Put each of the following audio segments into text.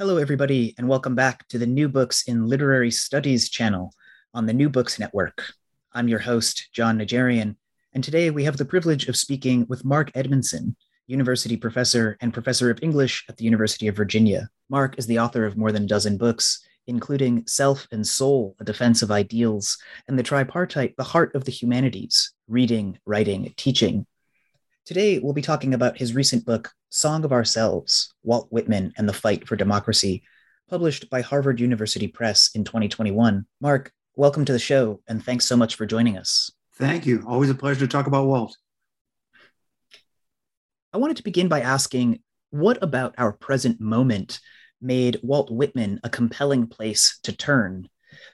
Hello, everybody, and welcome back to the New Books in Literary Studies channel on the New Books Network. I'm your host, John Najarian, and today we have the privilege of speaking with Mark Edmundson, university professor and professor of English at the University of Virginia. Mark is the author of more than a dozen books, including Self and Soul, A Defense of Ideals, and the tripartite The Heart of the Humanities, Reading, Writing, Teaching. Today, we'll be talking about his recent book, Song of Ourselves Walt Whitman and the Fight for Democracy, published by Harvard University Press in 2021. Mark, welcome to the show, and thanks so much for joining us. Thank you. Always a pleasure to talk about Walt. I wanted to begin by asking what about our present moment made Walt Whitman a compelling place to turn?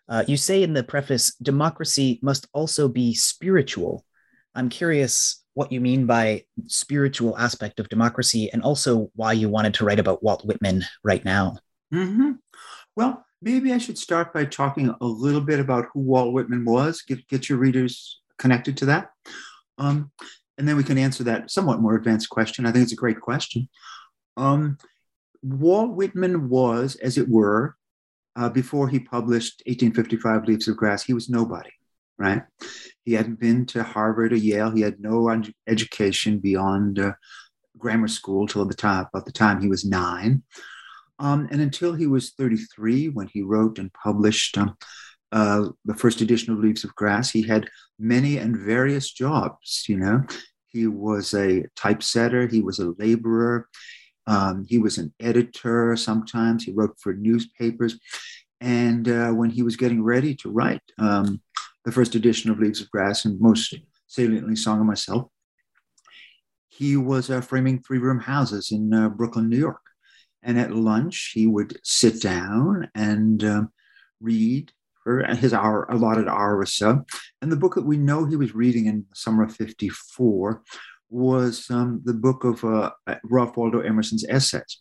Uh, you say in the preface, democracy must also be spiritual. I'm curious what you mean by spiritual aspect of democracy and also why you wanted to write about Walt Whitman right now. Mm-hmm. Well, maybe I should start by talking a little bit about who Walt Whitman was, get, get your readers connected to that. Um, and then we can answer that somewhat more advanced question. I think it's a great question. Um, Walt Whitman was, as it were, uh, before he published 1855 Leaves of Grass, he was nobody right? He hadn't been to Harvard or Yale. He had no education beyond uh, grammar school till the time, about the time he was nine. Um, and until he was 33, when he wrote and published um, uh, the first edition of Leaves of Grass, he had many and various jobs. You know, he was a typesetter, he was a laborer, um, he was an editor sometimes, he wrote for newspapers. And uh, when he was getting ready to write, um, the first edition of Leaves of Grass and most saliently Song of Myself. He was uh, framing three room houses in uh, Brooklyn, New York. And at lunch, he would sit down and um, read for his hour, allotted hour or so. And the book that we know he was reading in the summer of 54 was um, the book of uh, Ralph Waldo Emerson's essays.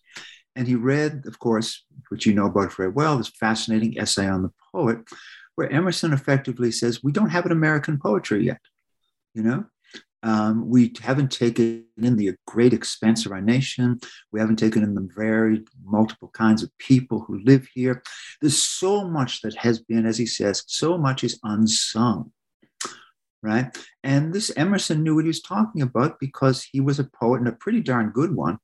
And he read, of course, which you know about very well, this fascinating essay on the poet, where Emerson effectively says, we don't have an American poetry yet. You know, um, we haven't taken in the great expense of our nation. We haven't taken in the varied, multiple kinds of people who live here. There's so much that has been, as he says, so much is unsung right? And this Emerson knew what he was talking about because he was a poet and a pretty darn good one,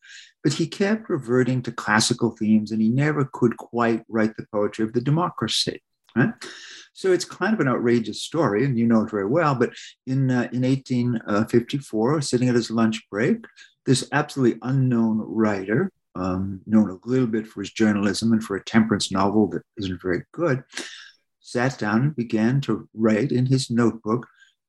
but he kept reverting to classical themes and he never could quite write the poetry of the democracy, right? So it's kind of an outrageous story, and you know it very well. But in, uh, in 1854, sitting at his lunch break, this absolutely unknown writer, um, known a little bit for his journalism and for a temperance novel that isn't very good, sat down and began to write in his notebook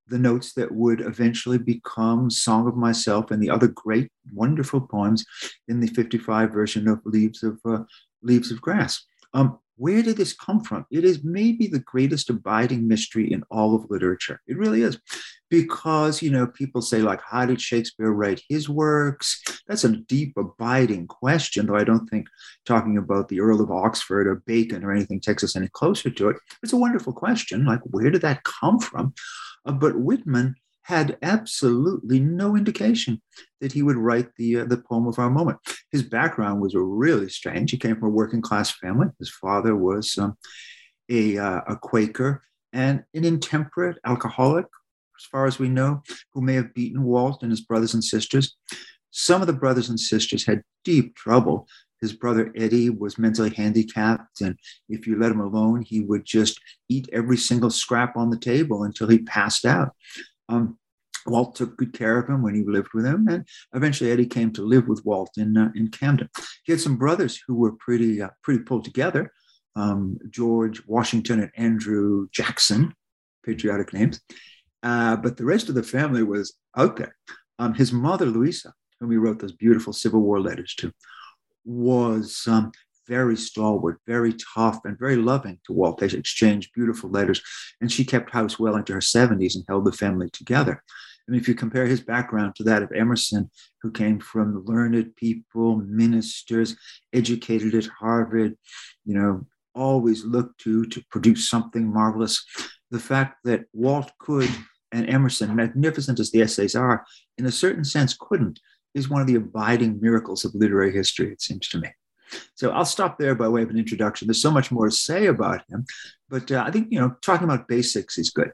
the notes that would eventually become Song of Myself and the other great, wonderful poems in the 55 version of Leaves of uh, Leaves of Grass. Um, where did this come from? It is maybe the greatest abiding mystery in all of literature. It really is. Because, you know, people say, like, how did Shakespeare write his works? That's a deep, abiding question, though I don't think talking about the Earl of Oxford or Bacon or anything takes us any closer to it. It's a wonderful question. Like, where did that come from? Uh, but Whitman had absolutely no indication that he would write the uh, the poem of our moment. His background was really strange. He came from a working class family. His father was um, a, uh, a Quaker and an intemperate alcoholic, as far as we know, who may have beaten Walt and his brothers and sisters. Some of the brothers and sisters had deep trouble His brother Eddie was mentally handicapped, and if you let him alone, he would just eat every single scrap on the table until he passed out. Um, Walt took good care of him when he lived with him, and eventually Eddie came to live with Walt in uh, in Camden. He had some brothers who were pretty uh, pretty pulled together. Um, George Washington and Andrew Jackson, patriotic names, uh, but the rest of the family was out there. Um, his mother Louisa, whom he wrote those beautiful Civil War letters to, was um, very stalwart, very tough, and very loving to Walt. They exchanged beautiful letters, and she kept house well into her 70s and held the family together. I mean, if you compare his background to that of Emerson, who came from learned people, ministers, educated at Harvard, you know, always looked to to produce something marvelous. The fact that Walt could and Emerson, magnificent as the essays are, in a certain sense couldn't, is one of the abiding miracles of literary history, it seems to me. So I'll stop there by way of an introduction. There's so much more to say about him, but uh, I think you know talking about basics is good.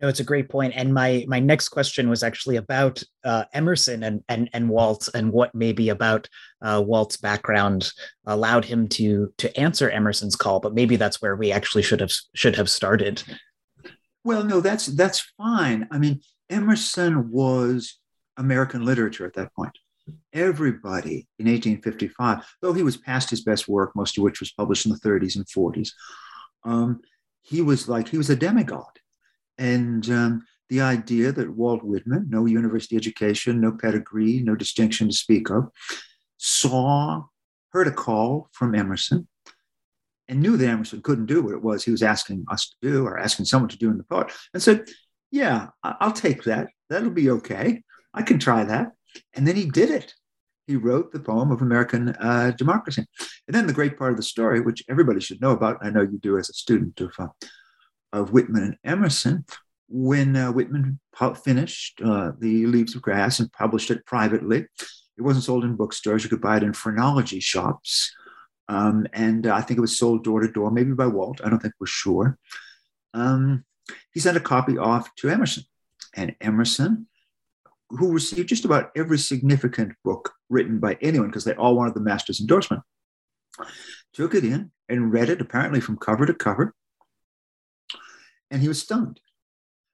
No, it's a great point. And my my next question was actually about uh, Emerson and and and Walt and what maybe about uh, Walt's background allowed him to to answer Emerson's call. But maybe that's where we actually should have should have started. Well, no, that's that's fine. I mean, Emerson was American literature at that point. Everybody in 1855, though he was past his best work, most of which was published in the 30s and 40s, um, he was like he was a demigod, and um, the idea that Walt Whitman, no university education, no pedigree, no distinction to speak of, saw, heard a call from Emerson, and knew that Emerson couldn't do what it was he was asking us to do or asking someone to do in the poet, and said, Yeah, I'll take that. That'll be okay. I can try that. And then he did it. He wrote the poem of American uh, democracy. And then the great part of the story, which everybody should know about, I know you do as a student of, uh, of Whitman and Emerson, when uh, Whitman finished uh, The Leaves of Grass and published it privately, it wasn't sold in bookstores. You could buy it in phrenology shops. Um, and I think it was sold door to door, maybe by Walt. I don't think we're sure. Um, he sent a copy off to Emerson, and Emerson, who received just about every significant book written by anyone because they all wanted the master's endorsement, took it in and read it apparently from cover to cover, and he was stunned.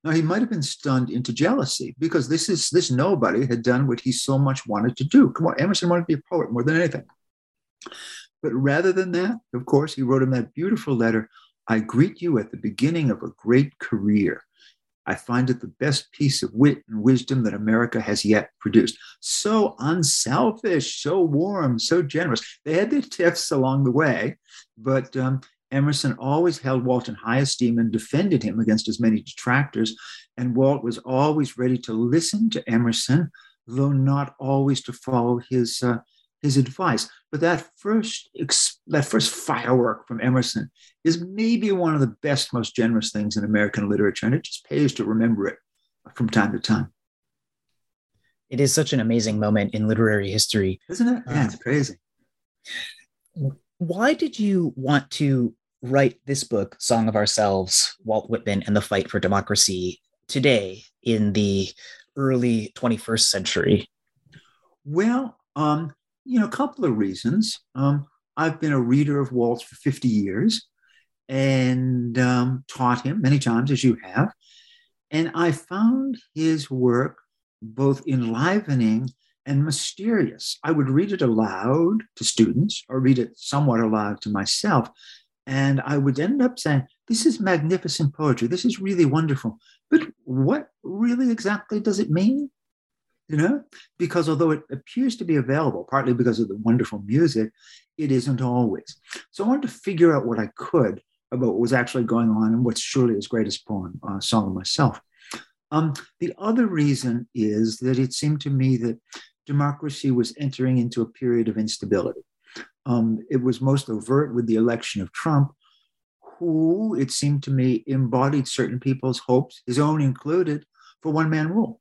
Now he might have been stunned into jealousy because this is this nobody had done what he so much wanted to do. Come on, Emerson wanted to be a poet more than anything. But rather than that, of course, he wrote him that beautiful letter I greet you at the beginning of a great career. I find it the best piece of wit and wisdom that America has yet produced. So unselfish, so warm, so generous. They had their tiffs along the way, but um, Emerson always held Walt in high esteem and defended him against as many detractors. And Walt was always ready to listen to Emerson, though not always to follow his uh, his advice. But that first that first firework from Emerson is maybe one of the best, most generous things in American literature, and it just pays to remember it from time to time. It is such an amazing moment in literary history, isn't it? Yeah, it's crazy. Why did you want to write this book, Song of Ourselves, Walt Whitman and the Fight for Democracy, today in the early 21st century? Well, um, you know, a couple of reasons. Um, I've been a reader of Walt's for 50 years and um, taught him many times, as you have. And I found his work both enlivening and mysterious. I would read it aloud to students or read it somewhat aloud to myself. And I would end up saying, This is magnificent poetry. This is really wonderful. But what really exactly does it mean? you know, because although it appears to be available, partly because of the wonderful music, it isn't always. So I wanted to figure out what I could about what was actually going on and what's surely his greatest poem, uh, Song of Myself. Um, the other reason is that it seemed to me that democracy was entering into a period of instability. Um, it was most overt with the election of Trump, who, it seemed to me, embodied certain people's hopes, his own included, for one man rule.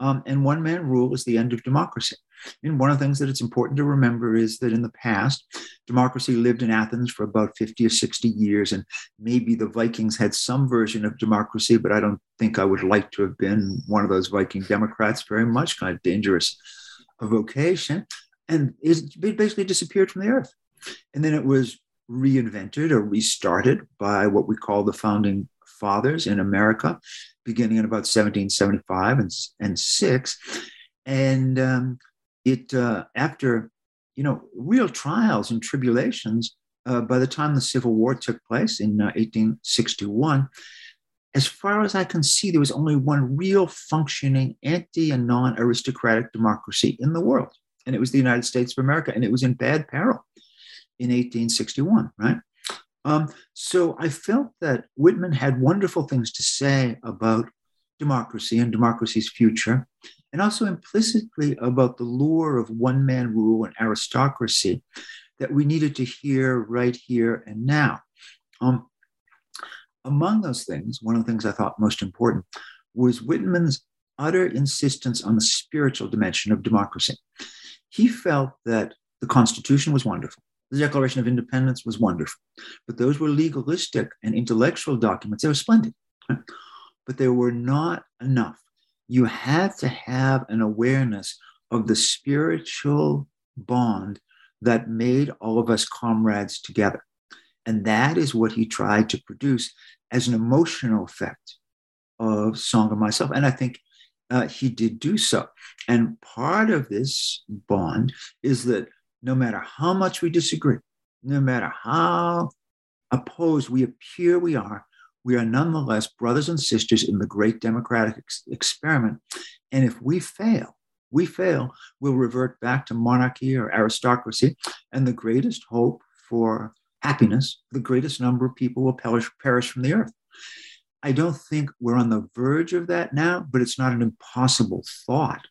Um, and one man rule is the end of democracy. And one of the things that it's important to remember is that in the past, democracy lived in Athens for about 50 or 60 years. And maybe the Vikings had some version of democracy, but I don't think I would like to have been one of those Viking Democrats very much, kind of dangerous a vocation. And it basically disappeared from the earth. And then it was reinvented or restarted by what we call the founding fathers in America, beginning in about 1775 and, and 6. And um, it, uh, after, you know, real trials and tribulations, uh, by the time the Civil War took place in uh, 1861, as far as I can see, there was only one real functioning anti and non aristocratic democracy in the world, and it was the United States of America, and it was in bad peril in 1861, right? Um, so I felt that Whitman had wonderful things to say about democracy and democracy's future, and also implicitly about the lure of one man rule and aristocracy that we needed to hear right here and now. Um, among those things, one of the things I thought most important was Whitman's utter insistence on the spiritual dimension of democracy. He felt that the Constitution was wonderful, the Declaration of Independence was wonderful. But those were legalistic and intellectual documents. They were splendid, but they were not enough. You had to have an awareness of the spiritual bond that made all of us comrades together. And that is what he tried to produce as an emotional effect of Song of Myself. And I think uh, he did do so. And part of this bond is that no matter how much we disagree, no matter how opposed we appear we are, we are nonetheless brothers and sisters in the great democratic ex- experiment. And if we fail, we fail, we'll revert back to monarchy or aristocracy. And the greatest hope for happiness, the greatest number of people will perish, perish from the earth. I don't think we're on the verge of that now, but it's not an impossible thought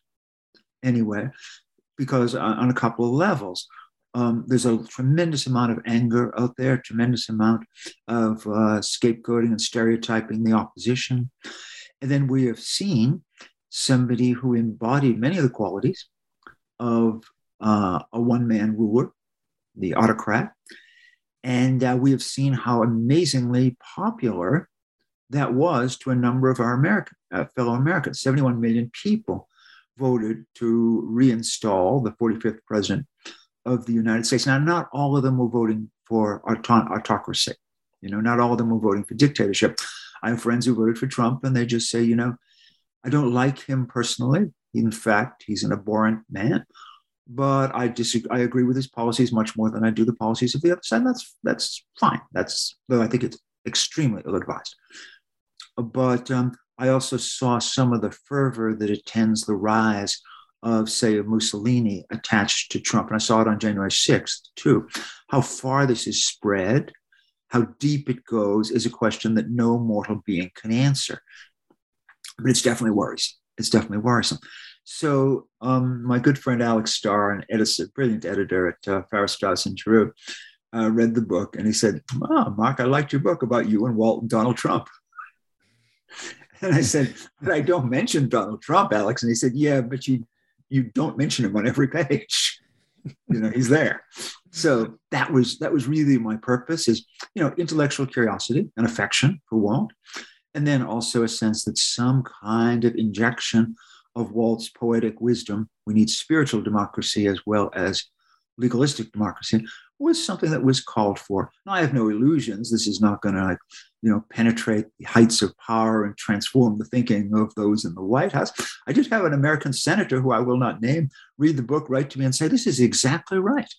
anyway because on a couple of levels. Um, there's a tremendous amount of anger out there, tremendous amount of uh, scapegoating and stereotyping the opposition. And then we have seen somebody who embodied many of the qualities of uh, a one man ruler, the autocrat. And uh, we have seen how amazingly popular that was to a number of our American, uh, fellow Americans. 71 million people voted to reinstall the 45th president of the United States. Now, not all of them were voting for autocracy. You know, not all of them were voting for dictatorship. I have friends who voted for Trump, and they just say, you know, I don't like him personally. In fact, he's an abhorrent man. But I disagree. I agree with his policies much more than I do the policies of the other side. That's that's fine. That's though I think it's extremely ill-advised. But um, I also saw some of the fervor that attends the rise of, say, Mussolini attached to Trump. And I saw it on January 6th, too. How far this is spread, how deep it goes, is a question that no mortal being can answer. But it's definitely worrisome. It's definitely worrisome. So, um, my good friend Alex Star, an editor, brilliant editor at uh, Farrar Straus and Giroux, uh, read the book and he said, oh, Mark, I liked your book about you and Walt and Donald Trump. And I said, but I don't mention Donald Trump, Alex. And he said, yeah, but you you don't mention him on every page. you know, he's there. So that was that was really my purpose is, you know, intellectual curiosity and affection for Walt. And then also a sense that some kind of injection of Walt's poetic wisdom, we need spiritual democracy as well as legalistic democracy, was something that was called for. Now, I have no illusions. This is not going to, you know, penetrate the heights of power and transform the thinking of those in the White House. I did have an American senator who I will not name read the book, write to me, and say, "This is exactly right."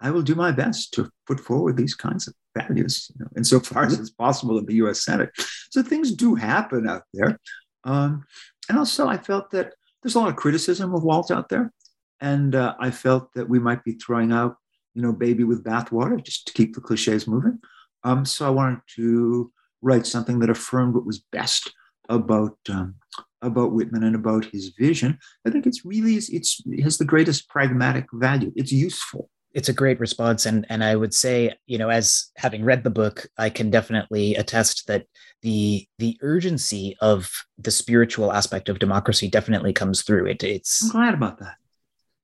I will do my best to put forward these kinds of values, you know, insofar as it's possible in the U.S. Senate. So things do happen out there, um, and also I felt that there's a lot of criticism of Walt out there, and uh, I felt that we might be throwing out you know, baby with bathwater, just to keep the cliches moving. Um, so I wanted to write something that affirmed what was best about um, about Whitman and about his vision. I think it's really it's it has the greatest pragmatic value. It's useful. It's a great response, and and I would say, you know, as having read the book, I can definitely attest that the the urgency of the spiritual aspect of democracy definitely comes through. It it's. I'm glad about that.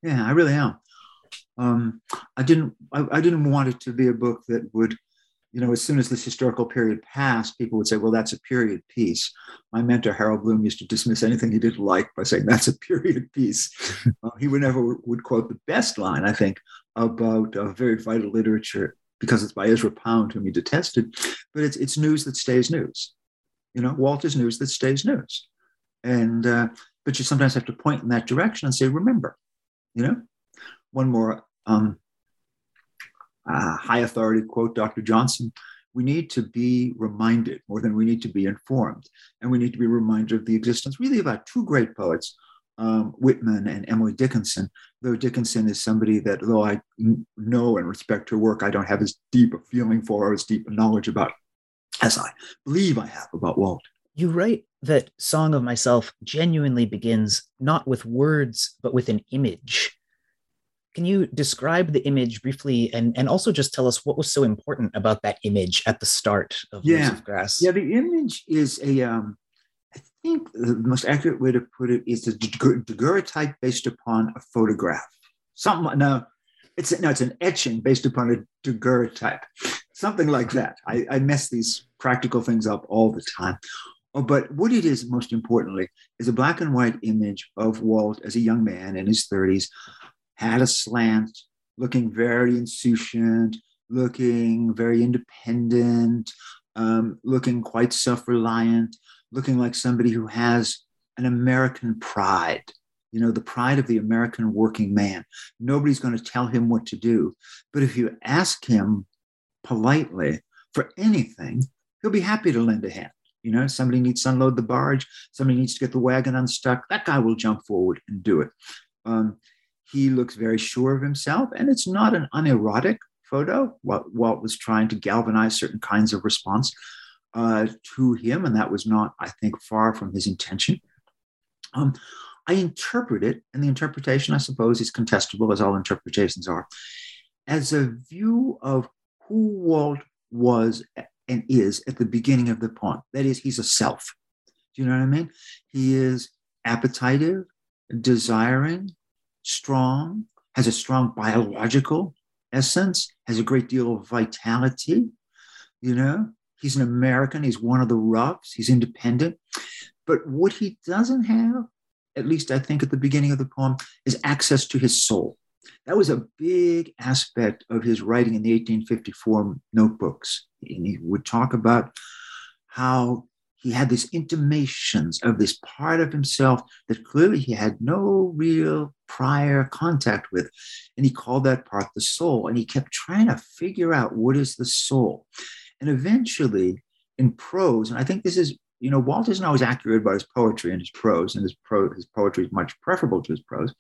Yeah, I really am. Um, I didn't I, I, didn't want it to be a book that would you know, as soon as this historical period passed, people would say, well, that's a period piece. My mentor, Harold Bloom, used to dismiss anything he didn't like by saying that's a period piece. uh, he would never would quote the best line, I think, about uh, very vital literature because it's by Ezra Pound, whom he detested, but it's, it's news that stays news. You know, Walter's news that stays news. And, uh, but you sometimes have to point in that direction and say, remember, you know, one more um, uh, high authority quote, Dr. Johnson, we need to be reminded more than we need to be informed. And we need to be reminded of the existence really about two great poets, um, Whitman and Emily Dickinson. Though Dickinson is somebody that, though I know and respect her work, I don't have as deep a feeling for or as deep a knowledge about as I believe I have about Walt. You write that Song of Myself genuinely begins not with words, but with an image. Can you describe the image briefly and, and also just tell us what was so important about that image at the start of yeah. of Grass? Yeah, the image is a, um, I think the most accurate way to put it is a daguerreotype based upon a photograph. Something, no, it's, no, it's an etching based upon a daguerreotype, something like that. I, I mess these practical things up all the time. Oh, but what it is, most importantly, is a black and white image of Walt as a young man in his 30s had a slant, looking very insouciant, looking very independent, um, looking quite self reliant, looking like somebody who has an American pride, you know, the pride of the American working man. Nobody's going to tell him what to do. But if you ask him politely for anything, he'll be happy to lend a hand. You know, somebody needs to unload the barge, somebody needs to get the wagon unstuck. That guy will jump forward and do it. Um, he looks very sure of himself, and it's not an unerotic photo. Walt, Walt was trying to galvanize certain kinds of response uh, to him, and that was not, I think, far from his intention. Um, I interpret it, and the interpretation, I suppose, is contestable, as all interpretations are, as a view of who Walt was and is at the beginning of the poem. That is, he's a self. Do you know what I mean? He is appetitive, desiring, strong, has a strong biological essence, has a great deal of vitality. You know, he's an American, he's one of the roughs, he's independent. But what he doesn't have, at least I think at the beginning of the poem, is access to his soul. That was a big aspect of his writing in the 1854 notebooks. And he would talk about how he had these intimations of this part of himself that clearly he had no real prior contact with. And he called that part the soul. And he kept trying to figure out what is the soul. And eventually, in prose, and I think this is, you know, Walt isn't always accurate about his poetry and his prose, and his, pro, his poetry is much preferable to his prose.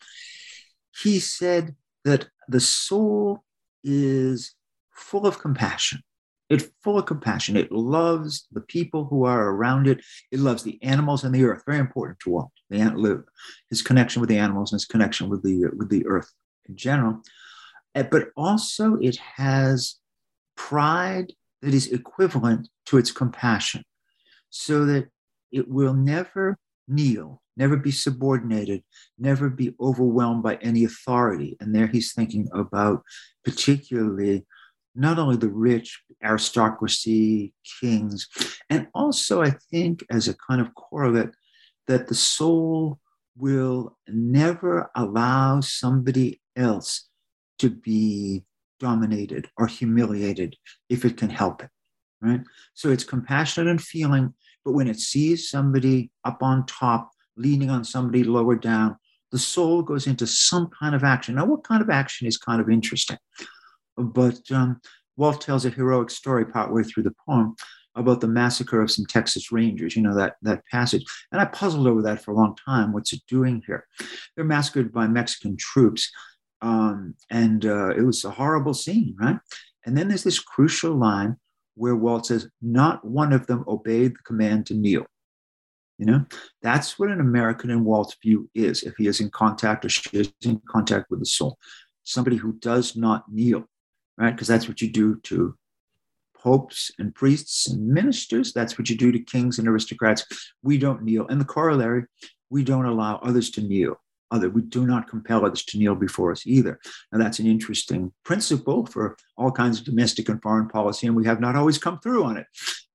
He said that the soul is full of compassion it's full of compassion. It loves the people who are around it. It loves the animals and the earth. Very important to Walt. The, his connection with the animals and his connection with the with the earth in general. Eh, but also, it has pride that is equivalent to its compassion, so that it will never kneel, never be subordinated, never be overwhelmed by any authority. And there he's thinking about particularly not only the rich, aristocracy, kings, and also I think as a kind of correlate that the soul will never allow somebody else to be dominated or humiliated if it can help it, right? So it's compassionate and feeling, but when it sees somebody up on top, leaning on somebody lower down, the soul goes into some kind of action. Now, what kind of action is kind of interesting? But um, Walt tells a heroic story partway through the poem about the massacre of some Texas Rangers, you know, that, that passage. And I puzzled over that for a long time. What's it doing here? They're massacred by Mexican troops. Um, and uh, it was a horrible scene, right? And then there's this crucial line where Walt says, Not one of them obeyed the command to kneel. You know, that's what an American in Walt's view is if he is in contact or she is in contact with the soul. Somebody who does not kneel right? Because that's what you do to popes and priests and ministers. That's what you do to kings and aristocrats. We don't kneel. And the corollary, we don't allow others to kneel. other. We do not compel others to kneel before us either. Now, that's an interesting principle for all kinds of domestic and foreign policy, and we have not always come through on it.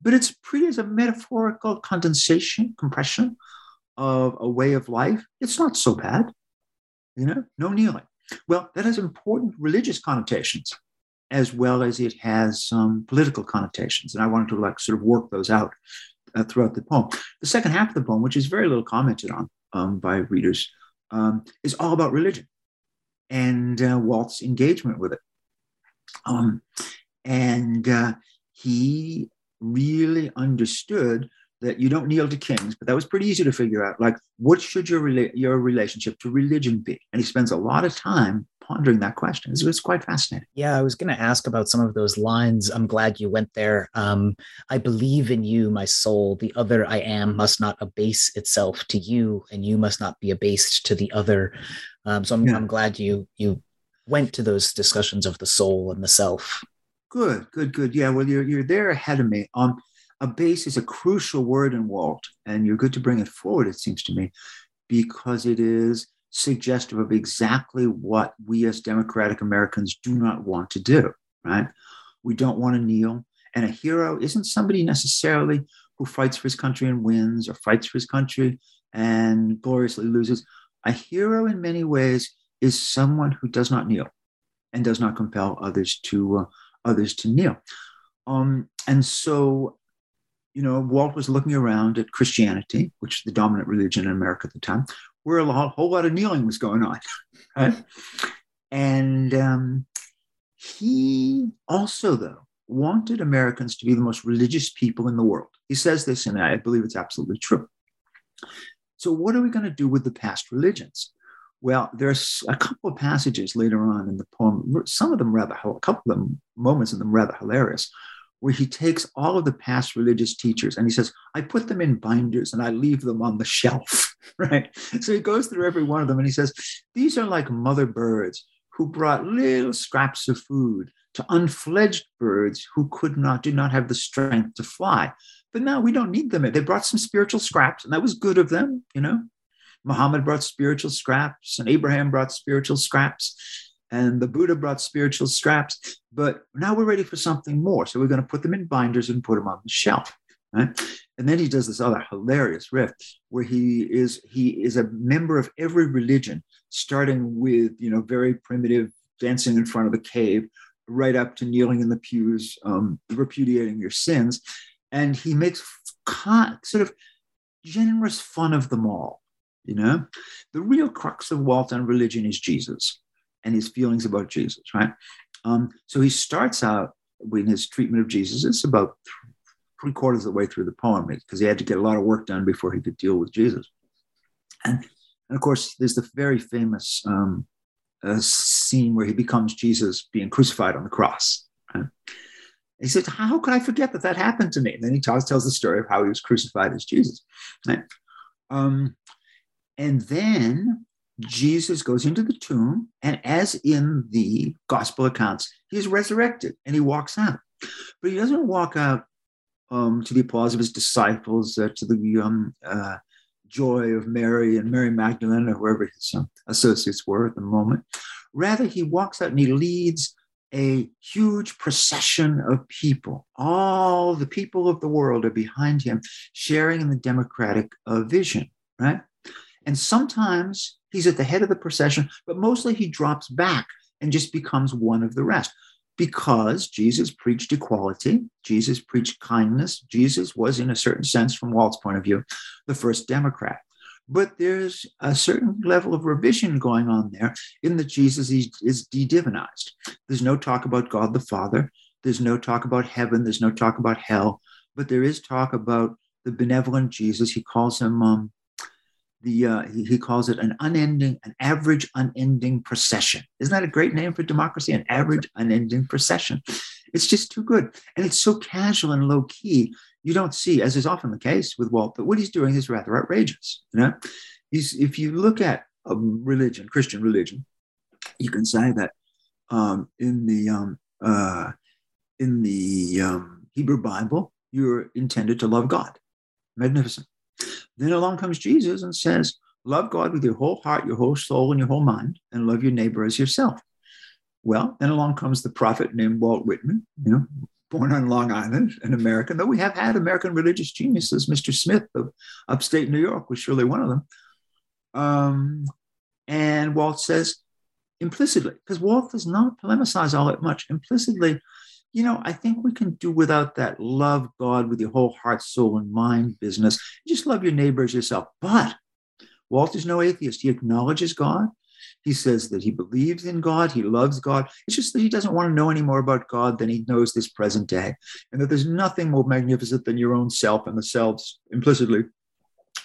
But it's pretty as a metaphorical condensation, compression of a way of life. It's not so bad, you know, no kneeling. Well, that has important religious connotations as well as it has some political connotations. And I wanted to like sort of work those out uh, throughout the poem. The second half of the poem, which is very little commented on um, by readers, um, is all about religion and uh, Walt's engagement with it. Um, and uh, he really understood that you don't kneel to kings, but that was pretty easy to figure out. Like, what should your rela- your relationship to religion be? And he spends a lot of time pondering that question. It's, it's quite fascinating. Yeah, I was going to ask about some of those lines. I'm glad you went there. Um, I believe in you, my soul. The other I am must not abase itself to you, and you must not be abased to the other. Um, so I'm, yeah. I'm glad you you went to those discussions of the soul and the self. Good, good, good. Yeah, well, you're you're there ahead of me. Um, abase is a crucial word in Walt, and you're good to bring it forward. It seems to me, because it is suggestive of exactly what we as democratic Americans do not want to do, right? We don't want to kneel. And a hero isn't somebody necessarily who fights for his country and wins or fights for his country and gloriously loses. A hero, in many ways, is someone who does not kneel and does not compel others to uh, others to kneel. Um, and so, you know, Walt was looking around at Christianity, which is the dominant religion in America at the time, where a whole lot of kneeling was going on. Right? And um, he also, though, wanted Americans to be the most religious people in the world. He says this, and I believe it's absolutely true. So, what are we going to do with the past religions? Well, there's a couple of passages later on in the poem, some of them rather, a couple of moments in them rather hilarious, where he takes all of the past religious teachers and he says, I put them in binders and I leave them on the shelf, right? So he goes through every one of them and he says, These are like mother birds who brought little scraps of food to unfledged birds who could not, do not have the strength to fly. But now we don't need them. They brought some spiritual scraps, and that was good of them, you know. Muhammad brought spiritual scraps, and Abraham brought spiritual scraps and the Buddha brought spiritual scraps, but now we're ready for something more. So we're going to put them in binders and put them on the shelf. Right? And then he does this other hilarious riff where he is he is a member of every religion, starting with you know very primitive dancing in front of the cave, right up to kneeling in the pews, um, repudiating your sins, and he makes con- sort of generous fun of them all. You know, the real crux of Walt on religion is Jesus and his feelings about Jesus, right? Um, so he starts out in his treatment of Jesus. It's about three quarters of the way through the poem because he had to get a lot of work done before he could deal with Jesus. And, and of course, there's the very famous um, uh, scene where he becomes Jesus being crucified on the cross. Right? He says, How could I forget that that happened to me? And then he tells, tells the story of how he was crucified as Jesus. Right? Um, and then Jesus goes into the tomb, and as in the gospel accounts, he's resurrected and he walks out. But he doesn't walk out um, to the applause of his disciples, uh, to the um, uh, joy of Mary and Mary Magdalene, or whoever his um, associates were at the moment. Rather, he walks out and he leads a huge procession of people. All the people of the world are behind him, sharing in the democratic uh, vision, right? And sometimes he's at the head of the procession, but mostly he drops back and just becomes one of the rest because Jesus preached equality, Jesus preached kindness. Jesus was, in a certain sense, from Walt's point of view, the first Democrat. But there's a certain level of revision going on there in that Jesus is de divinized. There's no talk about God the Father. There's no talk about heaven. There's no talk about hell. But there is talk about the benevolent Jesus. He calls him um, the uh, he, he, calls it an unending, an average unending procession. Isn't that a great name for democracy? An average unending procession. It's just too good, and it's so casual and low key. You don't see, as is often the case with Walt, but what he's doing is rather outrageous. You know, he's if you look at a religion, Christian religion, you can say that um, in the um, uh, in the um, Hebrew Bible, you're intended to love God. Magnificent. Then along comes Jesus and says, love God with your whole heart, your whole soul, and your whole mind, and love your neighbor as yourself. Well, then along comes the prophet named Walt Whitman, you know, born on Long Island, an American, though we have had American religious geniuses. Mr. Smith of upstate New York was surely one of them. Um, and Walt says implicitly, because Walt does not polemicize all that much, implicitly, you know, I think we can do without that love God with your whole heart, soul, and mind business. Just love your neighbor as yourself. But Walt is no atheist. He acknowledges God. He says that he believes in God, he loves God. It's just that he doesn't want to know any more about God than he knows this present day, and that there's nothing more magnificent than your own self and the selves implicitly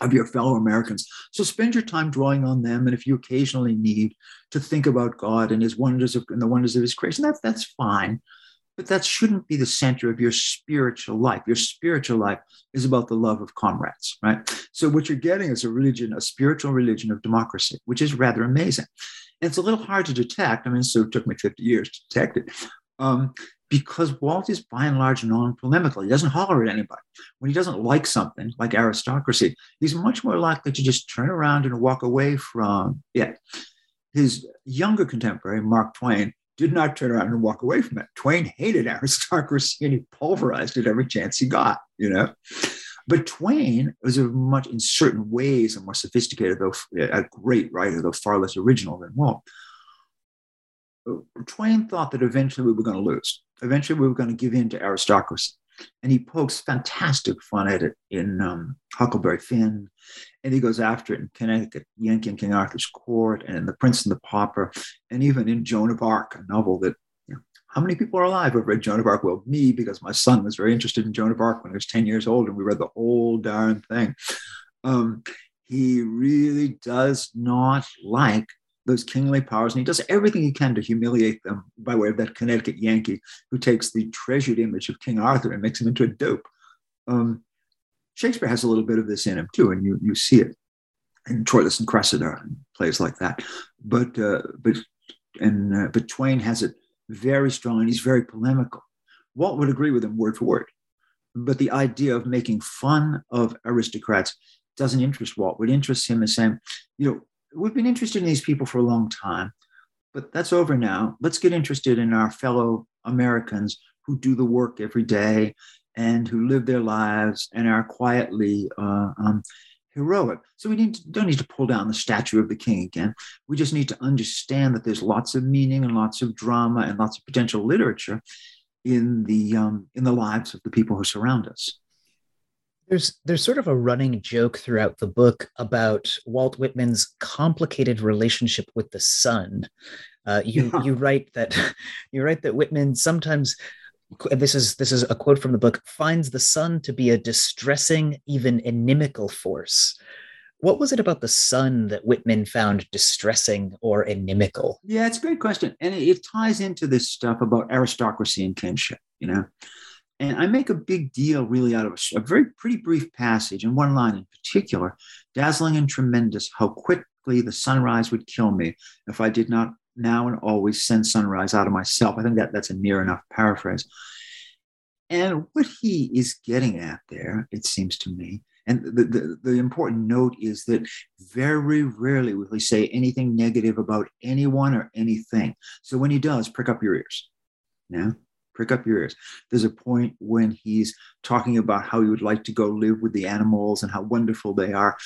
of your fellow Americans. So spend your time drawing on them, and if you occasionally need to think about God and His wonders of, and the wonders of His creation, that's that's fine. But that shouldn't be the center of your spiritual life. Your spiritual life is about the love of comrades, right? So what you're getting is a religion, a spiritual religion of democracy, which is rather amazing. And it's a little hard to detect. I mean, so it took me 50 years to detect it. Um, because Walt is by and large non-polemical. He doesn't holler at anybody. When he doesn't like something, like aristocracy, he's much more likely to just turn around and walk away from it. His younger contemporary, Mark Twain, did not turn around and walk away from it. Twain hated aristocracy and he pulverized it every chance he got, you know. But Twain was a much, in certain ways, a more sophisticated, though a great writer, though far less original than Walt. Twain thought that eventually we were going to lose. Eventually we were going to give in to aristocracy and he pokes fantastic fun at it in um, Huckleberry Finn, and he goes after it in Connecticut, Yankee and King Arthur's Court, and in The Prince and the Pauper, and even in Joan of Arc, a novel that you know, how many people are alive who've read Joan of Arc? Well, me, because my son was very interested in Joan of Arc when he was 10 years old, and we read the whole darn thing. Um, he really does not like those kingly powers, and he does everything he can to humiliate them by way of that Connecticut Yankee who takes the treasured image of King Arthur and makes him into a dope. Um, Shakespeare has a little bit of this in him too, and you you see it in Troilus and Cressida and plays like that. But uh, but and uh, but Twain has it very strong, and he's very polemical. Walt would agree with him word for word, but the idea of making fun of aristocrats doesn't interest Walt. What interests him is saying, you know, we've been interested in these people for a long time, but that's over now. Let's get interested in our fellow Americans who do the work every day and who live their lives and are quietly uh, um, heroic. So we need to, don't need to pull down the statue of the king again. We just need to understand that there's lots of meaning and lots of drama and lots of potential literature in the um, in the lives of the people who surround us. There's there's sort of a running joke throughout the book about Walt Whitman's complicated relationship with the sun. Uh, you yeah. you write that you write that Whitman sometimes this is this is a quote from the book finds the sun to be a distressing even inimical force what was it about the sun that whitman found distressing or inimical yeah it's a great question and it, it ties into this stuff about aristocracy and kinship you know and I make a big deal really out of a, a, very pretty brief passage and one line in particular dazzling and tremendous, how quickly the sunrise would kill me if I did not now and always send sunrise out of myself. I think that that's a near enough paraphrase. And what he is getting at there, it seems to me, and the, the, the, important note is that very rarely will he say anything negative about anyone or anything. So when he does, prick up your ears. Yeah prick up your ears. There's a point when he's talking about how he would like to go live with the animals and how wonderful they are.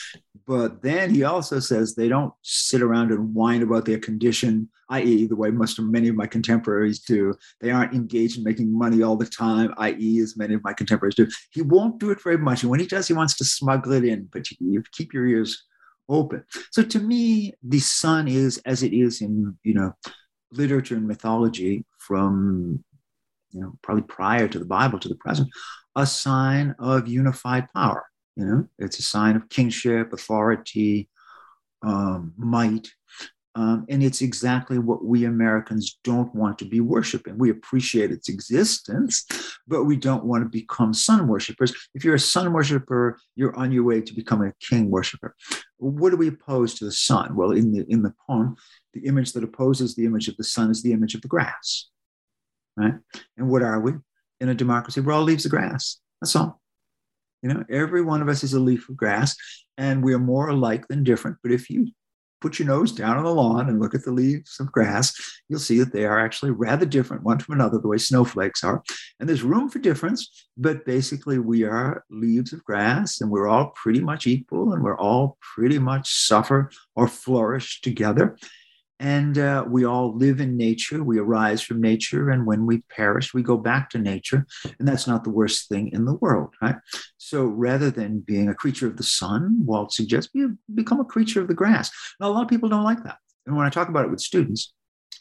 But then he also says they don't sit around and whine about their condition, i.e., the way most of many of my contemporaries do. They aren't engaged in making money all the time, i.e., as many of my contemporaries do. He won't do it very much. And when he does, he wants to smuggle it in, but you, you keep your ears open. So to me, the sun is as it is in, you know, literature and mythology from you know, probably prior to the Bible to the present, a sign of unified power. You know, it's a sign of kingship, authority, um, might. Um, and it's exactly what we Americans don't want to be worshiping. We appreciate its existence, but we don't want to become sun worshippers. If you're a sun worshiper, you're on your way to becoming a king worshiper. What do we oppose to the sun? Well, in the in the poem, the image that opposes the image of the sun is the image of the grass right? And what are we in a democracy? We're all leaves of grass. That's all. You know, every one of us is a leaf of grass, and we are more alike than different. But if you put your nose down on the lawn and look at the leaves of grass, you'll see that they are actually rather different one from another, the way snowflakes are. And there's room for difference, but basically, we are leaves of grass and we're all pretty much equal and we're all pretty much suffer or flourish together. And uh, we all live in nature. We arise from nature. And when we perish, we go back to nature. And that's not the worst thing in the world, right? So rather than being a creature of the sun, Walt suggests you become a creature of the grass. Now, a lot of people don't like that. And when I talk about it with students,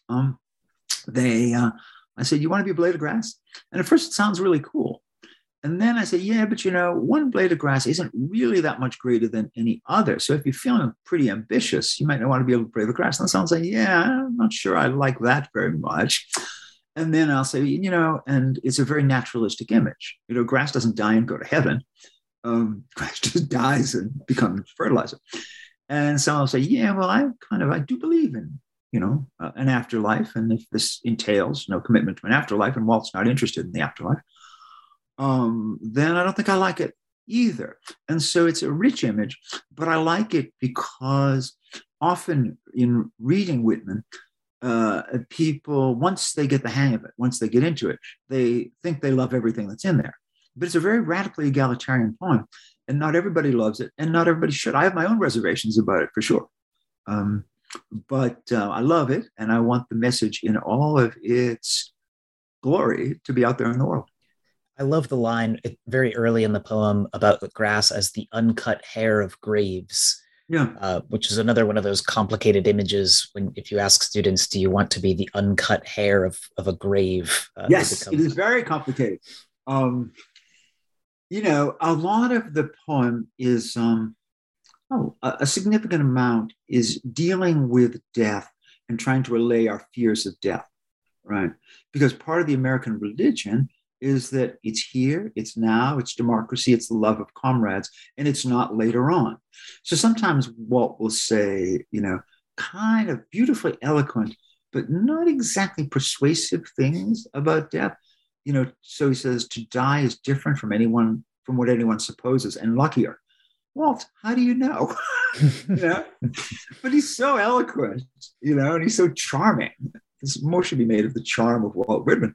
um, they, uh, I said, You want to be a blade of grass? And at first, it sounds really cool. And then I said, yeah, but you know, one blade of grass isn't really that much greater than any other. So if you're feeling pretty ambitious, you might not want to be able to blade the grass. And someone say, yeah, I'm not sure I like that very much. And then I'll say, you know, and it's a very naturalistic image. You know, grass doesn't die and go to heaven. Um, grass just dies and becomes fertilizer. And someone will say, yeah, well, I kind of, I do believe in, you know, uh, an afterlife. And if this entails no commitment to an afterlife, and Walt's not interested in the afterlife, um, then I don't think I like it either. And so it's a rich image, but I like it because often in reading Whitman, uh, people, once they get the hang of it, once they get into it, they think they love everything that's in there. But it's a very radically egalitarian poem, and not everybody loves it, and not everybody should. I have my own reservations about it for sure. Um, but uh, I love it, and I want the message in all of its glory to be out there in the world. I love the line very early in the poem about the grass as the uncut hair of graves. Yeah. Uh, which is another one of those complicated images when if you ask students, do you want to be the uncut hair of, of a grave? Uh, yes, it is very complicated. Um, you know, a lot of the poem is um, oh, a, a significant amount is dealing with death and trying to allay our fears of death, right? Because part of the American religion is that it's here, it's now, it's democracy, it's the love of comrades, and it's not later on. So sometimes Walt will say, you know, kind of beautifully eloquent, but not exactly persuasive things about death. You know, so he says, to die is different from anyone, from what anyone supposes, and luckier. Walt, how do you know? you know? But he's so eloquent, you know, and he's so charming. This more should be made of the charm of Walt Whitman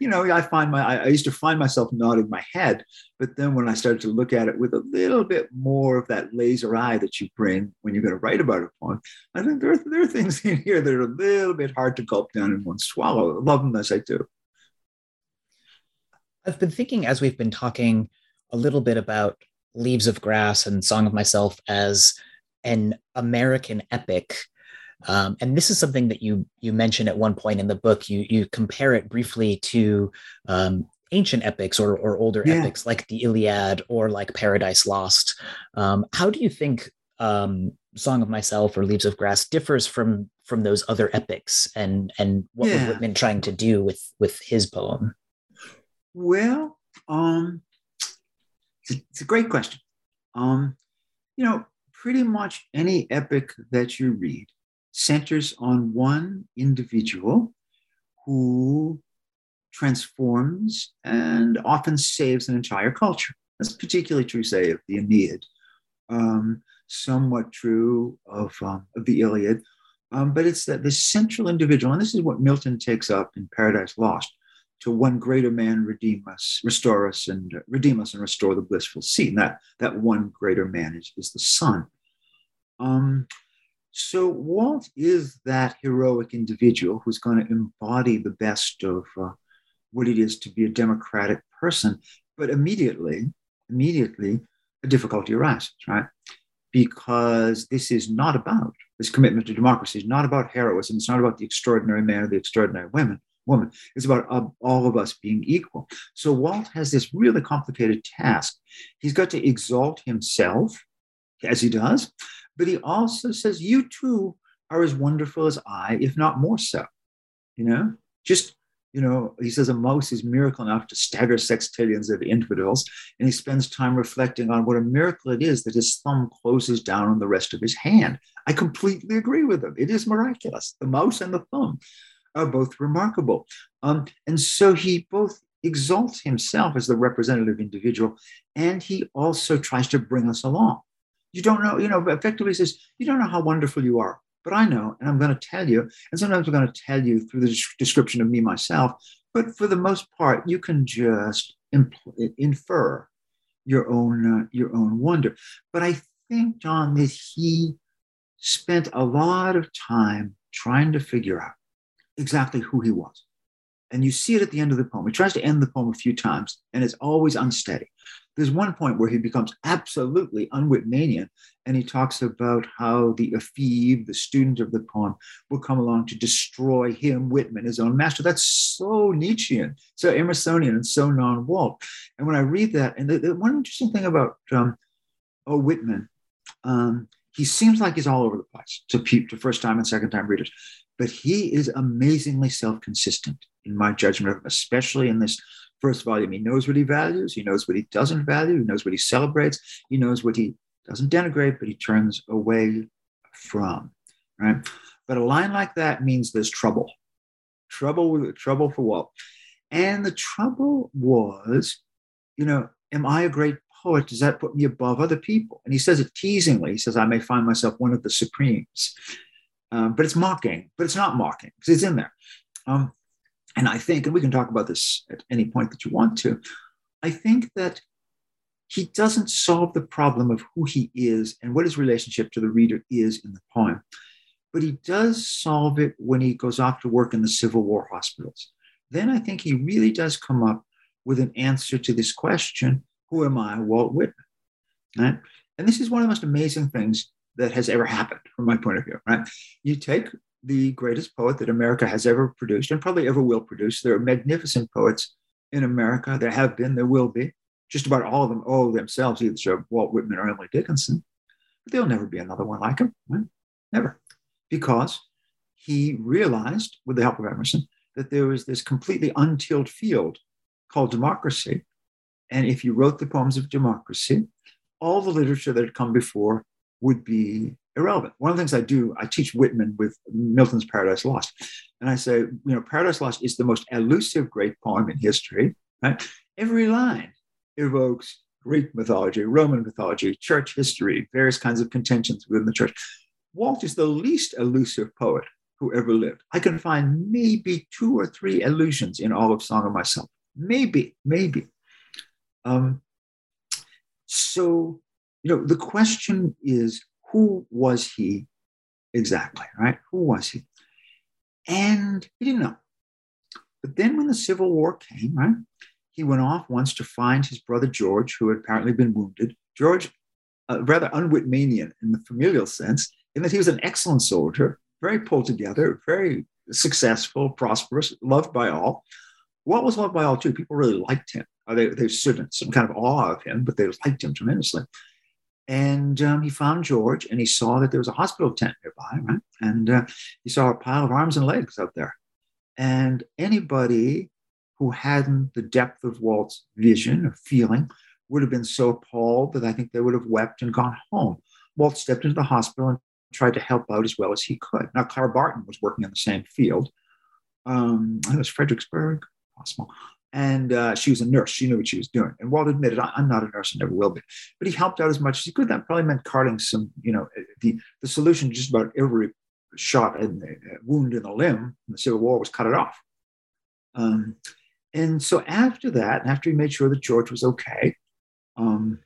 you know, I find my, I, used to find myself nodding my head, but then when I started to look at it with a little bit more of that laser eye that you bring when you're going to write about a poem, I think there are, there are things in here that are a little bit hard to gulp down in one swallow. I love them as I do. I've been thinking as we've been talking a little bit about Leaves of Grass and Song of Myself as an American epic um, and this is something that you you mentioned at one point in the book. You you compare it briefly to um, ancient epics or or older yeah. epics like the Iliad or like Paradise Lost. Um, how do you think um, Song of Myself or Leaves of Grass differs from from those other epics, and and what yeah. was Whitman trying to do with with his poem? Well, um, it's, it's a great question. Um, you know, pretty much any epic that you read centers on one individual who transforms and often saves an entire culture. That's particularly true, say, of the Aeneid, um, somewhat true of, um, of the Iliad. Um, but it's that the central individual, and this is what Milton takes up in Paradise Lost, to one greater man redeem us, restore us, and uh, redeem us and restore the blissful. And that, that one greater man is, is the son. Um, so Walt is that heroic individual who's going to embody the best of uh, what it is to be a democratic person. But immediately, immediately, a difficulty arises, right? Because this is not about this commitment to democracy. is not about heroism. It's not about the extraordinary man or the extraordinary women. Woman. It's about uh, all of us being equal. So Walt has this really complicated task. He's got to exalt himself, as he does, but he also says, You too are as wonderful as I, if not more so. You know, just, you know, he says a mouse is miracle enough to stagger sextillions of infidels. And he spends time reflecting on what a miracle it is that his thumb closes down on the rest of his hand. I completely agree with him. It is miraculous. The mouse and the thumb are both remarkable. Um, and so he both exalts himself as the representative individual, and he also tries to bring us along. You don't know, you know, effectively says, You don't know how wonderful you are, but I know, and I'm going to tell you. And sometimes I'm going to tell you through the description of me myself. But for the most part, you can just infer your own uh, your own wonder. But I think, John, that he spent a lot of time trying to figure out exactly who he was. And you see it at the end of the poem. He tries to end the poem a few times, and it's always unsteady. There's one point where he becomes absolutely unwhitmanian, and he talks about how the ephebe, the student of the poem, will come along to destroy him, Whitman, his own master. That's so Nietzschean, so Emersonian, and so non-Walt. And when I read that, and the, the one interesting thing about um, oh Whitman, um, he seems like he's all over the place to, pe- to first time and second time readers, but he is amazingly self-consistent in my judgment especially in this first volume. He knows what he values, he knows what he doesn't value, he knows what he celebrates, he knows what he doesn't denigrate, but he turns away from. Right. But a line like that means there's trouble. Trouble with trouble for Walt. And the trouble was, you know, am I a great poet? Does that put me above other people? And he says it teasingly. He says, I may find myself one of the supremes. Um, but it's mocking, but it's not mocking because it's in there. Um, and I think, and we can talk about this at any point that you want to, I think that he doesn't solve the problem of who he is and what his relationship to the reader is in the poem. But he does solve it when he goes off to work in the Civil War hospitals. Then I think he really does come up with an answer to this question Who am I, Walt Whitman? Right? And this is one of the most amazing things that has ever happened from my point of view, right? You take the greatest poet that America has ever produced and probably ever will produce. There are magnificent poets in America. There have been, there will be. Just about all of them owe themselves either to Walt Whitman or Emily Dickinson. But there'll never be another one like him. Right? Never. Because he realized, with the help of Emerson, that there was this completely untilled field called democracy. And if you wrote the poems of democracy, all the literature that had come before would be irrelevant. One of the things I do, I teach Whitman with Milton's Paradise Lost. And I say, you know, Paradise Lost is the most elusive great poem in history. Right? Every line evokes Greek mythology, Roman mythology, church history, various kinds of contentions within the church. Walt is the least elusive poet who ever lived. I can find maybe two or three allusions in all of Song of Myself. Maybe, maybe. Um, so, you know, the question is who was he exactly, right? Who was he? And he didn't know. But then when the Civil War came, right, he went off once to find his brother George, who had apparently been wounded. George, uh, rather unwhitmanian in the familial sense, in that he was an excellent soldier, very pulled together, very successful, prosperous, loved by all. Walt was loved by all too. People really liked him. Uh, they, they stood in some kind of awe of him, but they liked him tremendously. And um, he found George and he saw that there was a hospital tent nearby, right? And uh, he saw a pile of arms and legs out there. And anybody who hadn't the depth of Walt's vision or feeling would have been so appalled that I think they would have wept and gone home. Walt stepped into the hospital and tried to help out as well as he could. Now, Clara Barton was working in the same field. Um, it was Fredericksburg, possible. And uh, she was a nurse. She knew what she was doing. And Walt admitted, I'm not a nurse and never will be. But he helped out as much as he could. That probably meant carting some, you know, the, the solution to just about every shot and uh, wound in the limb in the Civil War was cut it off. Um, and so after that, after he made sure that George was okay, um,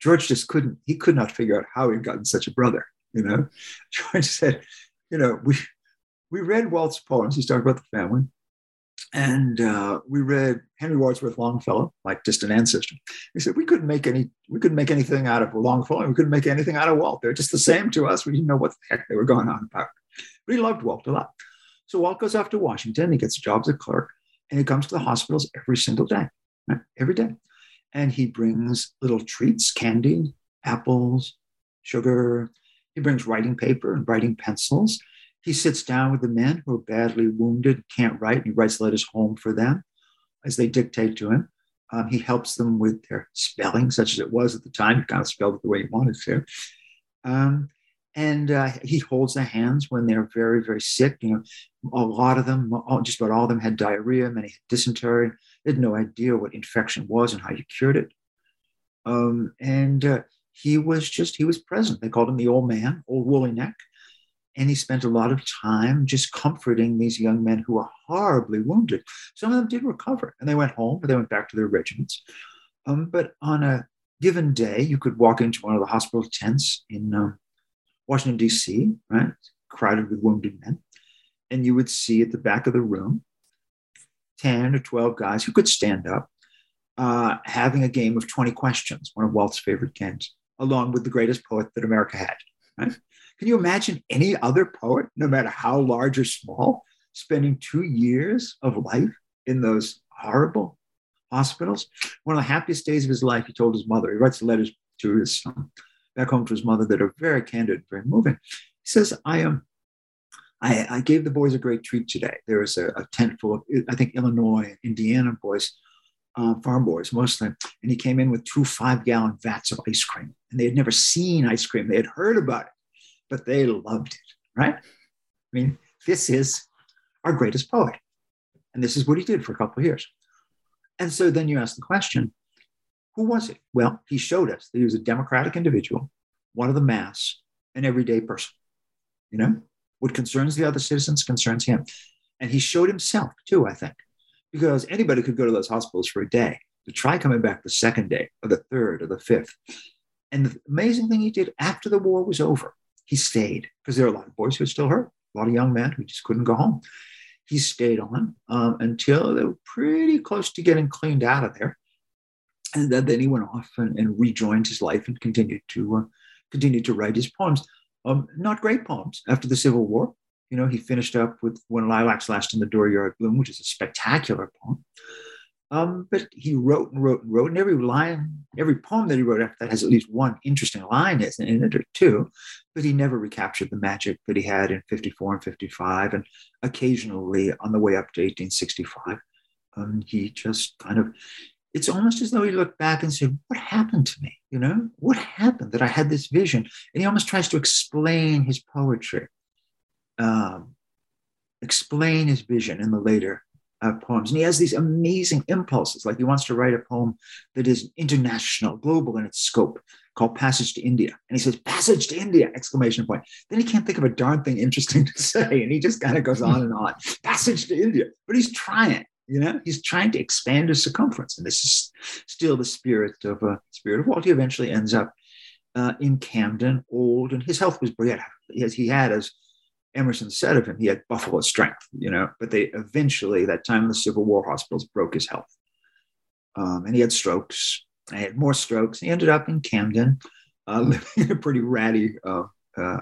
George just couldn't, he could not figure out how he'd gotten such a brother, you know? George said, you know, we, we read Walt's poems. He's talking about the family. And uh, we read Henry Wadsworth Longfellow, like distant ancestor. He said we couldn't make any, we couldn't make anything out of Longfellow. We couldn't make anything out of Walt. They're just the same to us. We didn't know what the heck they were going on about. But he loved Walt a lot. So Walt goes off to Washington. He gets a job as a clerk, and he comes to the hospitals every single day, right? every day. And he brings little treats, candy, apples, sugar. He brings writing paper and writing pencils. He sits down with the men who are badly wounded, can't write, and he writes letters home for them as they dictate to him. Um, he helps them with their spelling, such as it was at the time. He kind of spelled it the way he wanted to. Um, and uh, he holds their hands when they're very, very sick. You know, a lot of them, all, just about all of them, had diarrhea. Many had dysentery. They had no idea what infection was and how you cured it. Um, and uh, he was just, he was present. They called him the old man, old woolly neck. And he spent a lot of time just comforting these young men who were horribly wounded. Some of them did recover and they went home, but they went back to their regiments. Um, but on a given day, you could walk into one of the hospital tents in um, Washington, D.C., right? Crowded with wounded men. And you would see at the back of the room 10 or 12 guys who could stand up uh, having a game of 20 questions, one of Walt's favorite games, along with the greatest poet that America had. Right? Can you imagine any other poet, no matter how large or small, spending two years of life in those horrible hospitals? One of the happiest days of his life, he told his mother. He writes letters to his son, back home to his mother that are very candid, very moving. He says, I am. Um, I, I, gave the boys a great treat today. There was a, a tent full of, I think, Illinois, Indiana boys uh, farm boys mostly, and he came in with two five gallon vats of ice cream. And they had never seen ice cream, they had heard about it, but they loved it, right? I mean, this is our greatest poet. And this is what he did for a couple of years. And so then you ask the question who was he? Well, he showed us that he was a democratic individual, one of the mass, an everyday person. You know, what concerns the other citizens concerns him. And he showed himself too, I think because anybody could go to those hospitals for a day to try coming back the second day or the third or the fifth. And the amazing thing he did after the war was over, he stayed because there are a lot of boys who were still hurt, a lot of young men who just couldn't go home. He stayed on um, until they were pretty close to getting cleaned out of there. And then, then he went off and, and rejoined his life and continued to uh, continue to write his poems. Um, not great poems after the Civil War, you know, he finished up with When Lilacs Last in the Dooryard Bloom, which is a spectacular poem. Um, but he wrote and wrote and wrote, and every line, every poem that he wrote after that has at least one interesting line in it or two. But he never recaptured the magic that he had in 54 and 55, and occasionally on the way up to 1865. Um, he just kind of, it's almost as though he looked back and said, What happened to me? You know, what happened that I had this vision? And he almost tries to explain his poetry um, explain his vision in the later uh, poems. And he has these amazing impulses, like he wants to write a poem that is international, global in its scope, called Passage to India. And he says, Passage to India! Exclamation point. Then he can't think of a darn thing interesting to say. And he just kind of goes on and on. Passage to India. But he's trying, you know, he's trying to expand his circumference. And this is still the spirit of uh, spirit of Walt. He eventually ends up uh, in Camden, old, and his health was brilliant. As he had as Emerson said of him, he had buffalo strength, you know, but they eventually, that time in the Civil War hospitals, broke his health. Um, and he had strokes. He had more strokes. He ended up in Camden, uh, living in a pretty ratty uh, uh,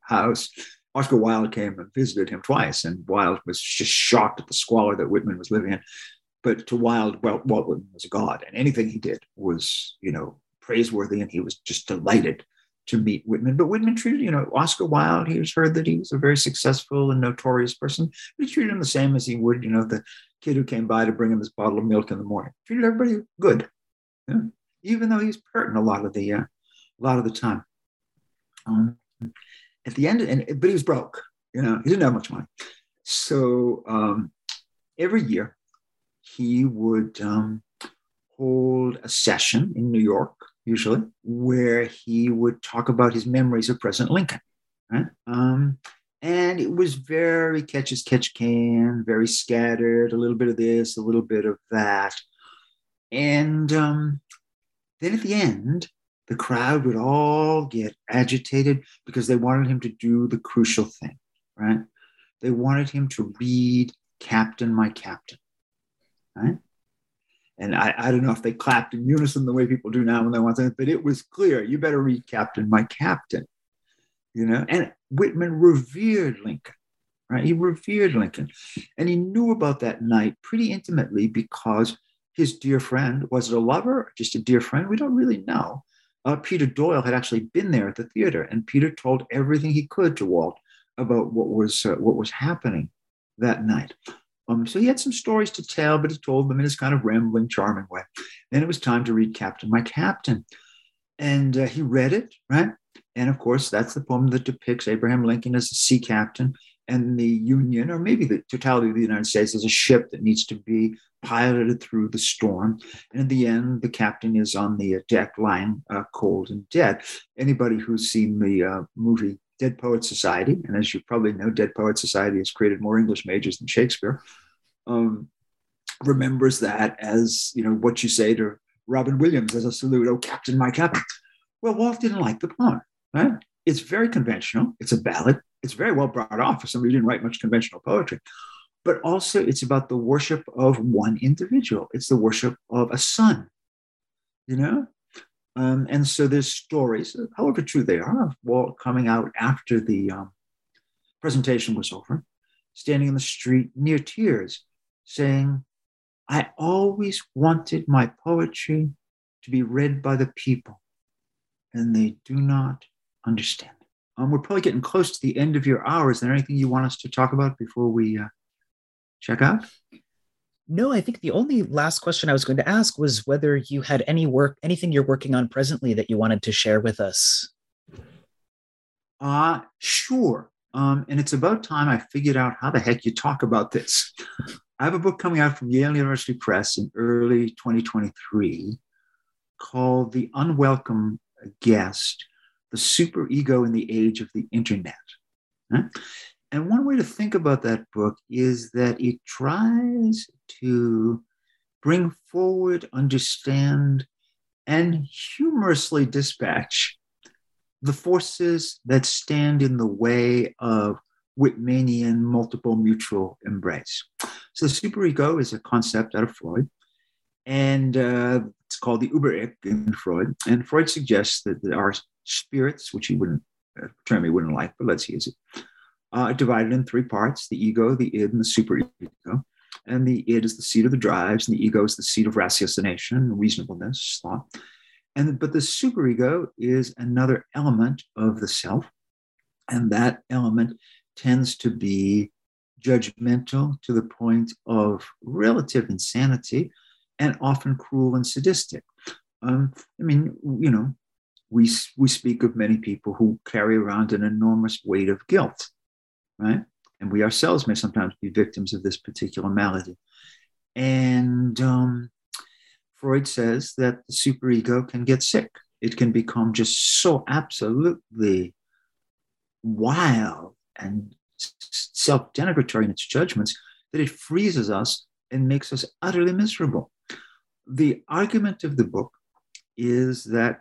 house. Oscar Wilde came and visited him twice, and Wilde was just shocked at the squalor that Whitman was living in. But to Wilde, well, Walt Whitman was a god, and anything he did was, you know, praiseworthy, and he was just delighted to meet Whitman. But Whitman treated, you know, Oscar Wilde, he was heard that he was a very successful and notorious person. He treated him the same as he would, you know, the kid who came by to bring him his bottle of milk in the morning. Treated everybody good, you know, even though he's hurting a lot of the uh, a lot of the time. Um, at the end, and but he was broke, you know, he didn't have much money. So um, every year he would um, hold a session in New York usually, where he would talk about his memories of President Lincoln. Right? Um, and it was very catch as catch can, very scattered, a little bit of this, a little bit of that. And um, then at the end, the crowd would all get agitated because they wanted him to do the crucial thing, right? They wanted him to read Captain, My Captain, right? And I, I don't know if they clapped in unison the way people do now when they want something, but it was clear you better read Captain, my captain. You know, and Whitman revered Lincoln, right? He revered Lincoln. And he knew about that night pretty intimately because his dear friend, was it a lover just a dear friend? We don't really know. Uh, Peter Doyle had actually been there at the theater, and Peter told everything he could to Walt about what was uh, what was happening that night. Um, so he had some stories to tell, but he told them in his kind of rambling, charming way. Then it was time to read Captain, My Captain. And uh, he read it, right? And of course, that's the poem that depicts Abraham Lincoln as a sea captain and the Union, or maybe the totality of the United States, as a ship that needs to be piloted through the storm. And in the end, the captain is on the deck lying uh, cold and dead. Anybody who's seen the uh, movie Dead Poet Society, and as you probably know, Dead Poet Society has created more English majors than Shakespeare, um, remembers that as you know what you say to Robin Williams as a salute, "Oh, Captain, my Captain." Well, Walt didn't like the poem, right? It's very conventional. It's a ballad. It's very well brought off for somebody who didn't write much conventional poetry. But also, it's about the worship of one individual. It's the worship of a son, you know? Um, and so there's stories, however true they are, of Walt coming out after the um, presentation was over, standing in the street near tears, saying, I always wanted my poetry to be read by the people, and they do not understand. Um, we're probably getting close to the end of your hour. Is there anything you want us to talk about before we uh, check out? No, I think the only last question I was going to ask was whether you had any work, anything you're working on presently that you wanted to share with us. Uh, sure. Um, and it's about time I figured out how the heck you talk about this. I have a book coming out from Yale University Press in early 2023 called The Unwelcome Guest The Super Ego in the Age of the Internet. And one way to think about that book is that it tries to bring forward, understand, and humorously dispatch the forces that stand in the way of Whitmanian multiple mutual embrace. So, the superego is a concept out of Freud, and uh, it's called the Über-Ich in Freud. And Freud suggests that there are spirits, which he wouldn't, term he wouldn't like, but let's use it, uh, divided in three parts the ego, the id, and the superego. And the id is the seat of the drives, and the ego is the seat of ratiocination, reasonableness, thought. And but the superego is another element of the self, and that element tends to be judgmental to the point of relative insanity, and often cruel and sadistic. Um, I mean, you know, we we speak of many people who carry around an enormous weight of guilt right? And we ourselves may sometimes be victims of this particular malady. And um, Freud says that the superego can get sick. It can become just so absolutely wild and self denigratory in its judgments that it freezes us and makes us utterly miserable. The argument of the book is that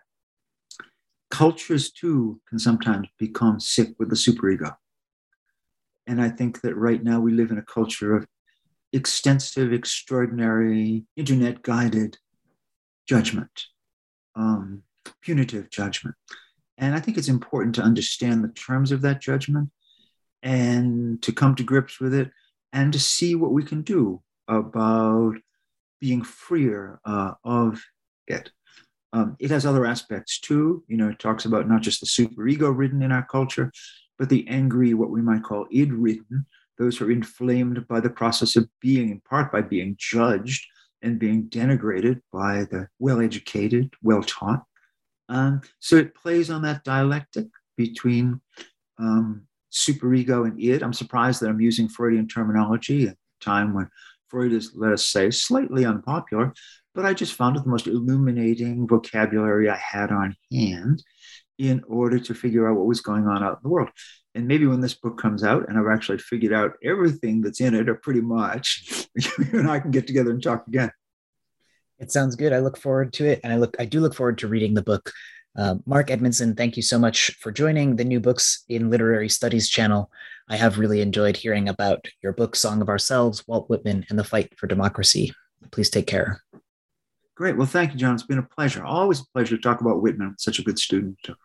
cultures too can sometimes become sick with the superego. And I think that right now we live in a culture of extensive, extraordinary, internet guided judgment, um, punitive judgment. And I think it's important to understand the terms of that judgment and to come to grips with it and to see what we can do about being freer uh, of it. Um, it has other aspects too. You know, it talks about not just the superego ridden in our culture, but the angry, what we might call id ridden, those who are inflamed by the process of being, in part by being judged and being denigrated by the well educated, well taught. Um, so it plays on that dialectic between um, superego and id. I'm surprised that I'm using Freudian terminology at a time when Freud is, let us say, slightly unpopular, but I just found it the most illuminating vocabulary I had on hand in order to figure out what was going on out in the world. And maybe when this book comes out and I've actually figured out everything that's in it, or pretty much, you and I can get together and talk again. It sounds good. I look forward to it, and I look I do look forward to reading the book. Uh, Mark Edmundson, thank you so much for joining the New Books in Literary Studies channel. I have really enjoyed hearing about your book, Song of Ourselves, Walt Whitman, and the Fight for Democracy. Please take care. Great. Well, thank you, John. It's been a pleasure. Always a pleasure to talk about Whitman, such a good student of